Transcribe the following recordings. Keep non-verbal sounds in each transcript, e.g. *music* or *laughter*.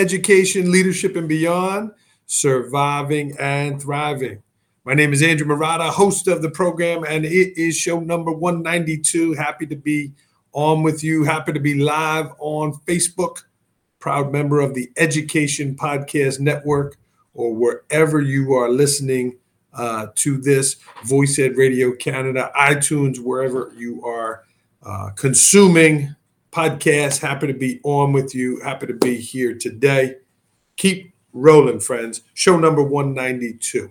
Education, Leadership, and Beyond Surviving and Thriving. My name is Andrew Marotta, host of the program, and it is show number 192. Happy to be on with you. Happy to be live on Facebook. Proud member of the Education Podcast Network, or wherever you are listening uh, to this, Voice Ed Radio Canada, iTunes, wherever you are uh, consuming podcasts. Happy to be on with you. Happy to be here today. Keep rolling, friends. Show number 192.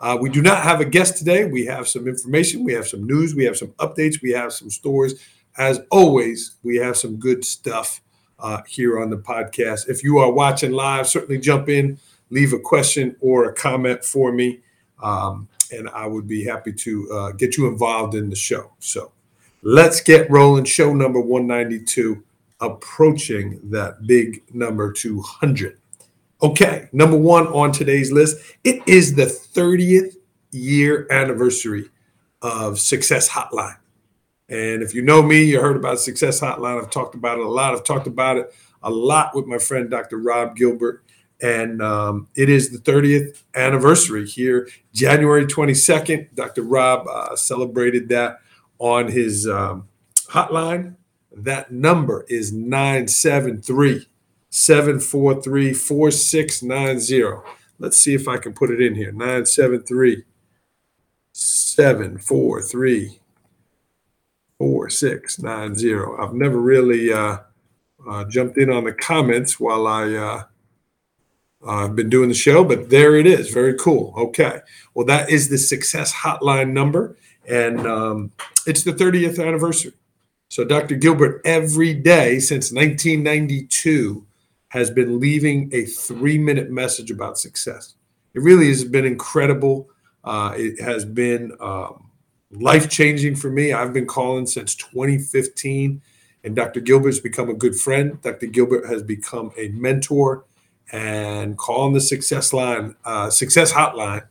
Uh, we do not have a guest today. We have some information, we have some news, we have some updates, we have some stories. As always, we have some good stuff uh, here on the podcast. If you are watching live, certainly jump in, leave a question or a comment for me, um, and I would be happy to uh, get you involved in the show. So let's get rolling. Show number 192, approaching that big number 200. Okay, number one on today's list. It is the 30th year anniversary of Success Hotline. And if you know me, you heard about Success Hotline. I've talked about it a lot. I've talked about it a lot with my friend Dr. Rob Gilbert. And um, it is the 30th anniversary here, January 22nd. Dr. Rob uh, celebrated that on his um, hotline. That number is 973 743 4690. Let's see if I can put it in here 973 743 4690. I've never really uh, uh, jumped in on the comments while I. Uh, I've been doing the show, but there it is. Very cool. Okay. Well, that is the success hotline number, and um, it's the 30th anniversary. So, Dr. Gilbert, every day since 1992, has been leaving a three minute message about success. It really has been incredible. Uh, it has been um, life changing for me. I've been calling since 2015, and Dr. Gilbert has become a good friend. Dr. Gilbert has become a mentor, and calling the success line, uh, success hotline,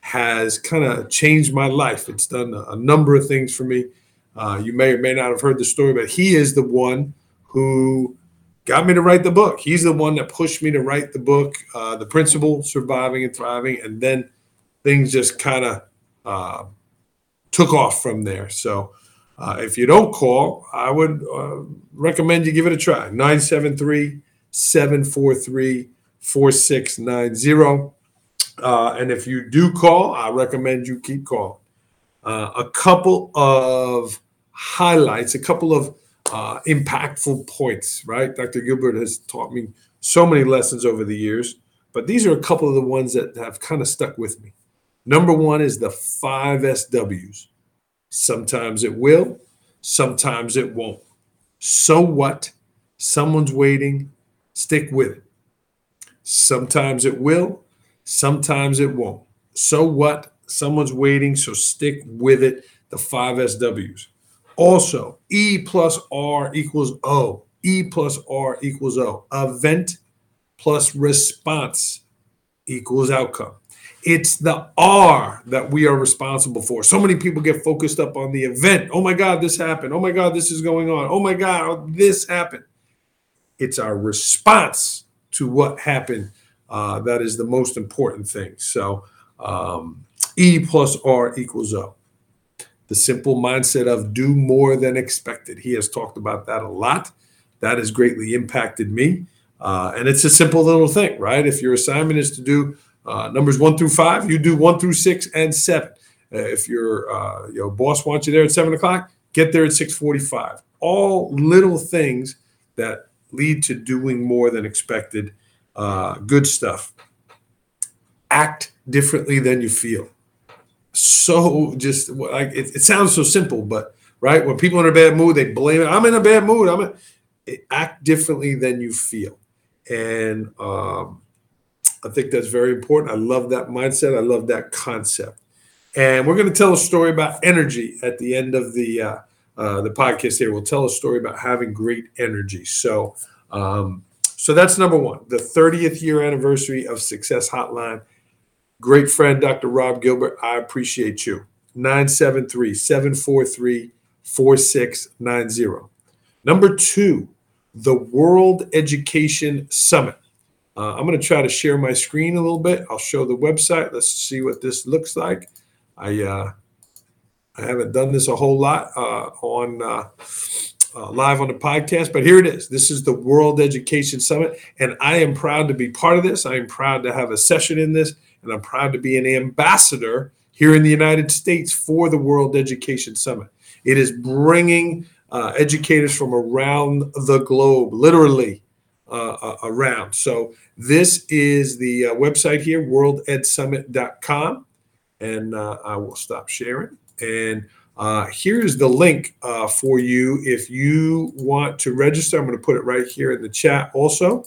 has kind of changed my life. It's done a, number of things for me. Uh, you may or may not have heard the story, but he is the one who got me to write the book. He's the one that pushed me to write the book, uh, The Principal, Surviving and Thriving. And then things just kind of uh, took off from there. So uh, if you don't call, I would uh, recommend you give it a try 973 743 4690. Uh, and if you do call, I recommend you keep calling. Uh, a couple of highlights, a couple of uh, impactful points, right? Dr. Gilbert has taught me so many lessons over the years, but these are a couple of the ones that have kind of stuck with me. Number one is the five SWs. Sometimes it will, sometimes it won't. So what? Someone's waiting, stick with it. Sometimes it will, sometimes it won't. So what? Someone's waiting, so stick with it. The five SWs. Also, E plus R equals O. E plus R equals O. Event plus response equals outcome. It's the R that we are responsible for. So many people get focused up on the event. Oh my God, this happened. Oh my God, this is going on. Oh my God, this happened. It's our response to what happened uh, that is the most important thing. So um, E plus R equals O the simple mindset of do more than expected. He has talked about that a lot. That has greatly impacted me. Uh, and it's a simple little thing, right? If your assignment is to do uh, numbers one through five, you do one through six and seven. Uh, if your uh, your boss wants you there at seven o'clock, get there at six forty-five. All little things that lead to doing more than expected. Uh, good stuff. Act differently than you feel so just like it, it, sounds so simple, but right when people are in a bad mood, they blame it. I'm in a bad mood. I'm in, act differently than you feel, and um, I think that's very important. I love that mindset. I love that concept, and we're going to tell a story about energy at the end of the uh, uh, the podcast. Here, we'll tell a story about having great energy. So. Um, so that's number one, the 30th year anniversary of Success Hotline. Great friend, Dr. Rob Gilbert, I appreciate you. 973 743 4690. Number two, the World Education Summit. Uh, I'm going to try to share my screen a little bit. I'll show the website. Let's see what this looks like. I uh, I haven't done this a whole lot uh, on uh, uh, live on the podcast, but here it is. This is the World Education Summit, and I am proud to be part of this. I am proud to have a session in this, and I'm proud to be an ambassador here in the United States for the World Education Summit. It is bringing uh, educators from around the globe, literally uh, uh, around. So this is the website here, worldedsummit.com. And I will stop sharing. And uh, here's the link uh, for you if you want to register. I'm going to put it right here in the chat also.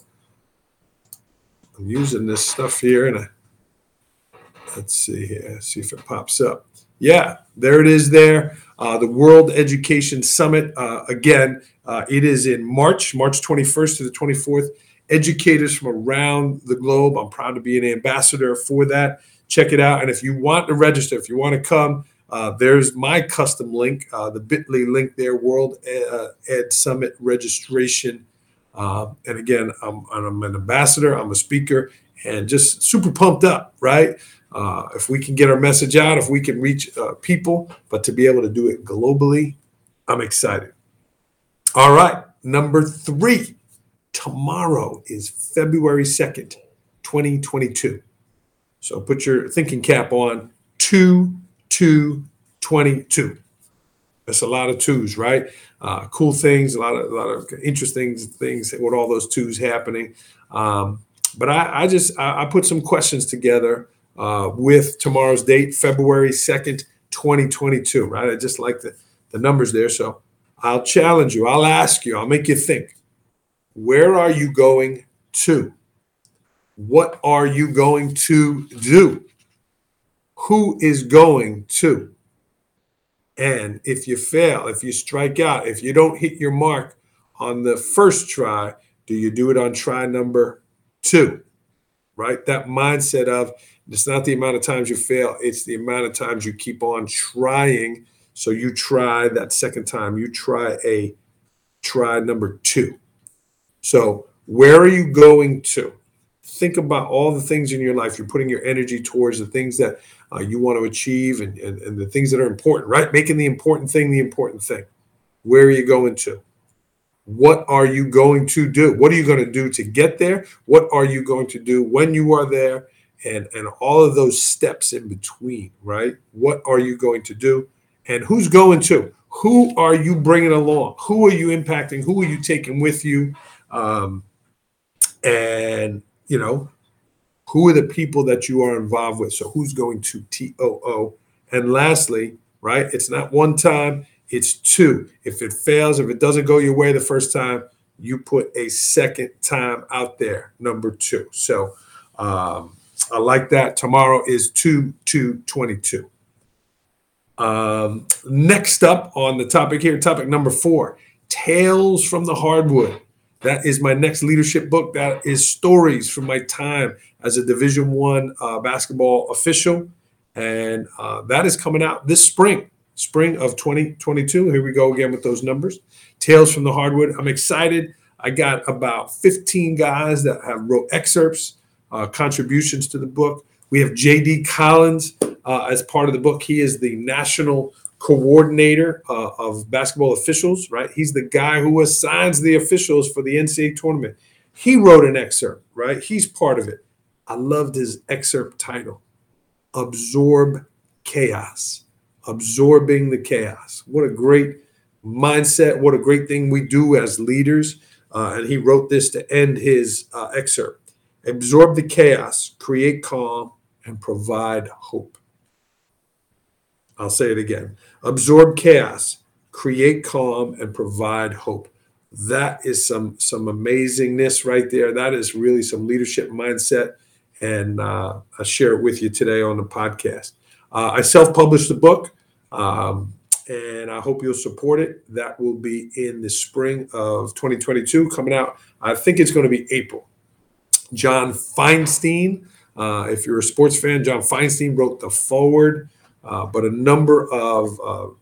I'm using this stuff here and I, let's see here, see if it pops up. Yeah, there it is there. Uh, the World Education Summit. Uh, again, uh, it is in March, March 21st to the 24th. Educators from around the globe. I'm proud to be an ambassador for that. Check it out. And if you want to register, if you want to come, uh, there's my custom link, uh, the bit.ly link there, World Ed, uh, Summit registration. and again, I'm, I'm an ambassador, I'm a speaker, and just super pumped up, right? Uh, if we can get our message out, if we can reach uh, people, but to be able to do it globally, I'm excited. All right, number three. Tomorrow is February 2nd, 2022. So put your thinking cap on 2 2 22. That's a lot of twos, right? Uh, cool things, a lot of a lot of interesting things with all those twos happening. Um, but I, I just I, I put some questions together uh, with tomorrow's date, February 2nd, 2022, right? I just like the, the numbers there. So I'll challenge you, I'll ask you, I'll make you think. Where are you going to? What are you going to do? Who is going to? And if you fail, if you strike out, if you don't hit your mark on the first try, do you do it on try number two? Right? That mindset of it's not the amount of times you fail, it's the amount of times you keep on trying. So you try that second time, you try a try number two. So, where are you going to? Think about all the things in your life. You're putting your energy towards the things that uh, you want to achieve and, and, and the things that are important, right? Making the important thing the important thing. Where are you going to? What are you going to do? What are you going to do to get there? What are you going to do when you are there? and and all of those steps in between right what are you going to do and who's going to who are you bringing along who are you impacting who are you taking with you um, and you know who are the people that you are involved with so who's going to too and lastly right it's not one time it's two if it fails if it doesn't go your way the first time you put a second time out there number two so um, I like that. Tomorrow is 2 2 22. Um, next up on the topic here, topic number four Tales from the Hardwood. That is my next leadership book. That is stories from my time as a Division One uh, basketball official, and uh, that is coming out this spring, spring of 2022. Here we go again with those numbers. Tales from the Hardwood. I'm excited. I got about 15 guys that have wrote excerpts uh, contributions to the book. We have J.D. Collins uh, as part of the book. He is the national coordinator uh, of basketball officials, right? He's the guy who assigns the officials for the NCAA tournament. He wrote an excerpt, right? He's part of it. I loved his excerpt title Absorb Chaos. Absorbing the chaos. What a great mindset. What a great thing we do as leaders. Uh, and he wrote this to end his uh, excerpt absorb the chaos, create calm, and provide hope. I'll say it again absorb chaos, create calm, and provide hope. That is some some amazingness right there. That is really some leadership mindset, and uh, I'll share it with you today on the podcast. Uh, I self-published the book, um, and I hope you'll support it. That will be in the spring of 2022, coming out. I think it's going to be April. John Feinstein. Uh, if you're a sports fan, John Feinstein wrote the foreword, uh, but a number of,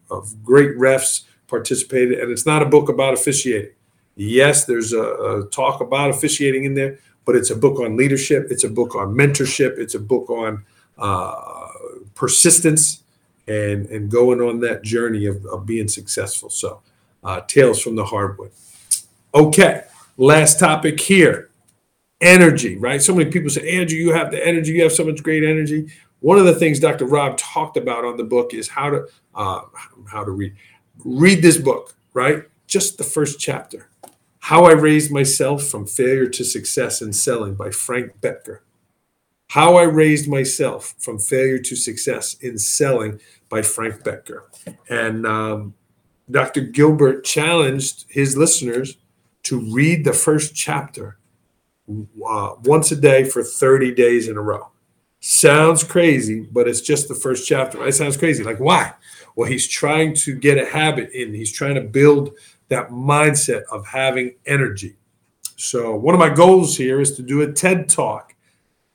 of great refs participated. And it's not a book about officiating. Yes, there's a, a talk about officiating in there, but it's a book on leadership. It's a book on mentorship. It's a book on uh, persistence and and going on that journey of, of being successful. So, uh, tales from the hardwood. Okay, last topic here energy, right? So many people say, Andrew, you have the energy, you have so much great energy. One of the things Dr. Rob talked about on the book is how to uh, how to read. Read this book, right? Just the first chapter. How I Raised Myself from Failure to Success in Selling by Frank Bettger. How I Raised Myself from Failure to Success in Selling by Frank Bettger. And um, Dr. Gilbert challenged his listeners to read the first chapter uh, once a day for 30 days in a row. Sounds crazy, but it's just the first chapter. It sounds crazy. Like, why? Well, he's trying to get a habit in. He's trying to build that mindset of having energy. So, one of my goals here is to do a TED talk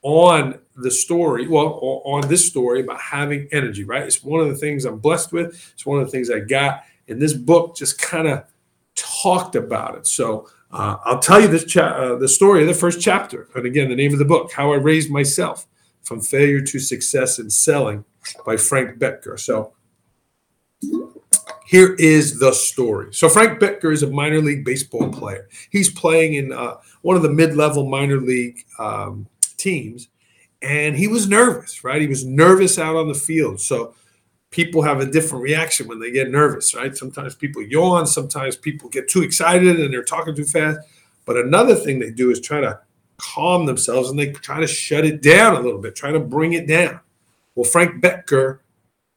on the story, well, on this story about having energy, right? It's one of the things I'm blessed with. It's one of the things I got. And this book just kind of talked about it. So, uh, I'll tell you this cha- uh, the story of the first chapter. And again, the name of the book, How I Raised Myself from Failure to Success in Selling by Frank Bettger. So here is the story. So Frank Bettger is a minor league baseball player. He's playing in uh, one of the mid-level minor league um, teams, and he was nervous. Right, he was nervous out on the field. So people have a different reaction when they get nervous, right? Sometimes people yawn, sometimes people get too excited and they're talking too fast. But another thing they do is try to calm themselves and they try to shut it down a little bit, try to bring it down. Well, Frank Bettger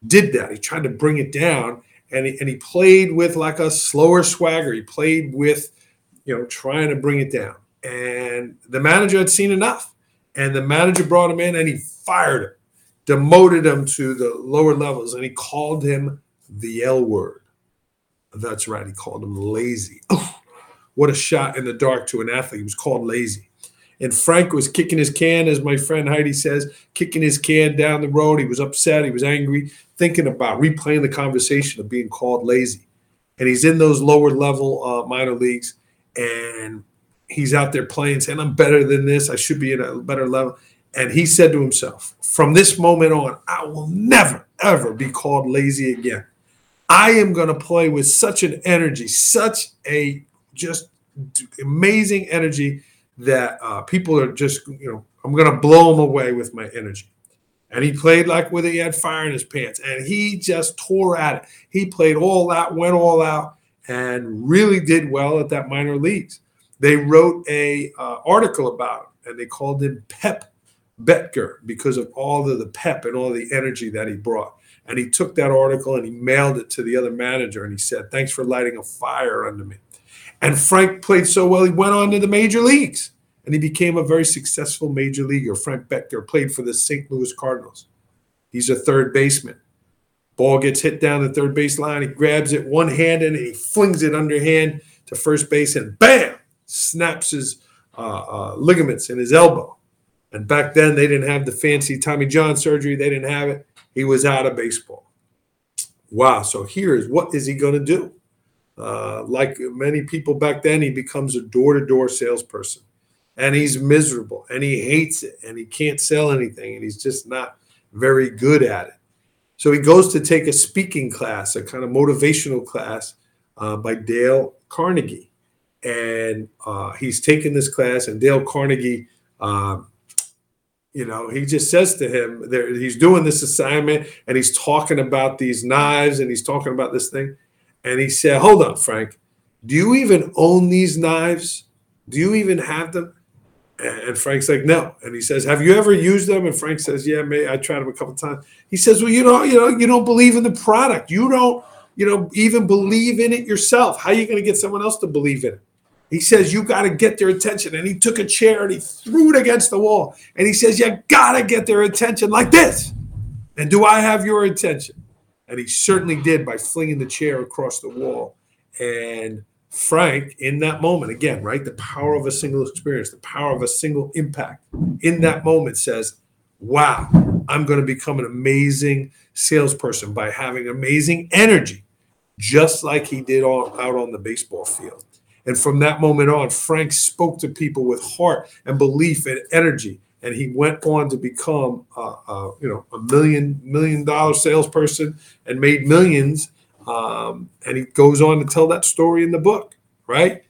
did that. He tried to bring it down and he, and he played with like a slower swagger. He played with, you know, trying to bring it down. And the manager had seen enough. And the manager brought him in and he fired him demoted him to the lower levels and he called him the L word. That's right, he called him lazy. Oh, *laughs* what a shot in the dark to an athlete. He was called lazy. And Frank was kicking his can, as my friend Heidi says, kicking his can down the road. He was upset, he was angry, thinking about replaying the conversation of being called lazy. And he's in those lower level uh, minor leagues and he's out there playing, saying, I'm better than this. I should be at a better level. And he said to himself, From this moment on, I will never, ever be called lazy again. I am going to play with such an energy, such a just amazing energy that uh, people are just, you know, I'm going to blow them away with my energy. And he played like whether he had fire in his pants. And he just tore at it. He played all out, went all out, and really did well at that minor leagues. They wrote a uh, article about him, and they called him Pep Bettger because of all of the pep and all the energy that he brought. And he took that article and he mailed it to the other manager and he said, Thanks for lighting a fire under me. And Frank played so well, he went on to the major leagues and he became a very successful major leaguer. Frank Bettger played for the St. Louis Cardinals. He's a third baseman. Ball gets hit down the third base line. He grabs it one hand and he flings it underhand to first base and bam, snaps his uh, uh, ligaments in his elbow. And back then, they didn't have the fancy Tommy John surgery. They didn't have it. He was out of baseball. Wow. So here's what is he going to do? Uh, like many people back then, he becomes a door to door salesperson and he's miserable and he hates it and he can't sell anything and he's just not very good at it. So he goes to take a speaking class, a kind of motivational class uh, by Dale Carnegie. And uh, he's taking this class, and Dale Carnegie uh, you know he just says to him there he's doing this assignment and he's talking about these knives and he's talking about this thing and he said hold on frank. Do you even own these knives? Do you even have them? And frank's like no. And he says have you ever used them? And frank says yeah may i tried them a couple times. He says well you know you know you don't believe in the product. You don't you know even believe in it yourself. How are you going to get someone else to believe in it? He says, You got to get their attention. And he took a chair and he threw it against the wall. And he says, You got to get their attention like this. And do I have your attention? And he certainly did by flinging the chair across the wall. And Frank, in that moment, again, right, the power of a single experience, the power of a single impact, in that moment says, Wow, I'm going to become an amazing salesperson by having amazing energy, just like he did all, out on the baseball field. And from that moment on, Frank spoke to people with heart and belief and energy. And he went on to become, uh, uh, you know, a million million dollar salesperson and made millions. Um, and he goes on to tell that story in the book, right?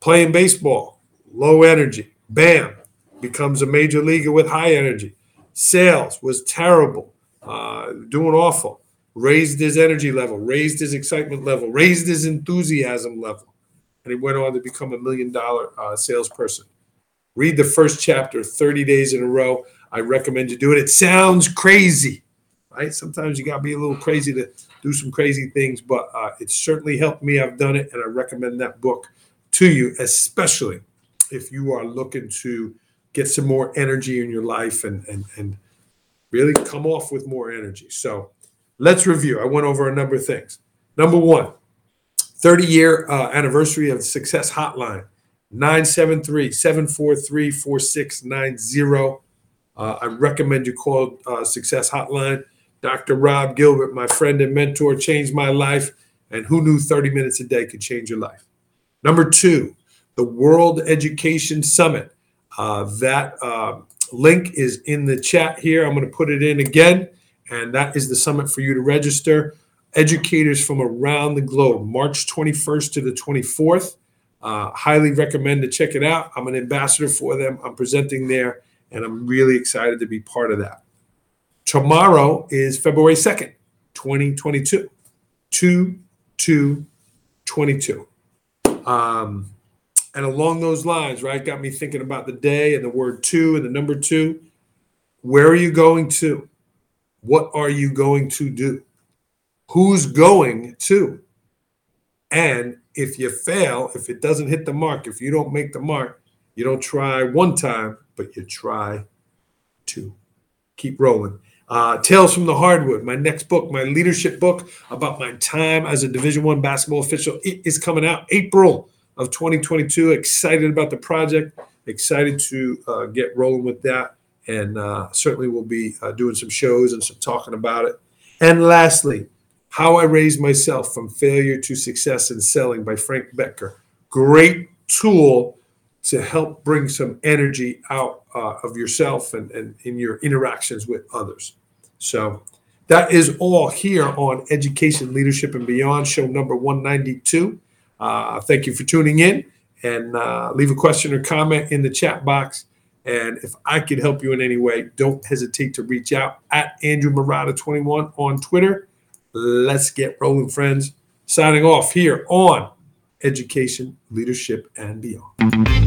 Playing baseball, low energy, bam, becomes a major leaguer with high energy. Sales was terrible, uh, doing awful. Raised his energy level, raised his excitement level, raised his enthusiasm level and he went on to become a million dollar uh, salesperson. Read the first chapter, 30 days in a row. I recommend you do it. It sounds crazy, right? Sometimes you got to be a little crazy to do some crazy things, but uh, it certainly helped me. I've done it, and I recommend that book to you, especially if you are looking to get some more energy in your life and and and really come off with more energy. So let's review. I went over a number of things. Number one, 30 year uh, anniversary of Success Hotline, 973 743 4690. Uh, I recommend you call uh, Success Hotline. Dr. Rob Gilbert, my friend and mentor, changed my life. And who knew 30 minutes a day could change your life? Number two, the World Education Summit. Uh, that uh, link is in the chat here. I'm going to put it in again. And that is the summit for you to register educators from around the globe, March 21st to the 24th. Uh, highly recommend to check it out. I'm an ambassador for them. I'm presenting there, and I'm really excited to be part of that. Tomorrow is February 2nd, 2022. 2 2 22. Um, and along those lines, right, got me thinking about the day and the word two and the number two. Where are you going to? What are you going to do? who's going to. And if you fail, if it doesn't hit the mark, if you don't make the mark, you don't try one time, but you try two. Keep rolling. Uh, Tales from the Hardwood, my next book, my leadership book about my time as a Division One basketball official. It is coming out April of 2022. Excited about the project. Excited to uh, get rolling with that, and uh, certainly we'll be uh, doing some shows and some talking about it. And lastly, how I Raised Myself from Failure to Success in Selling by Frank Bettger. Great tool to help bring some energy out uh, of yourself and, and in your interactions with others. So that is all here on Education, Leadership, and Beyond, show number 192. Uh, thank you for tuning in and uh, leave a question or comment in the chat box. And if I could help you in any way, don't hesitate to reach out at Andrew Marotta 21 on Twitter Let's get rolling, friends. Signing off here on Education, Leadership, and Beyond.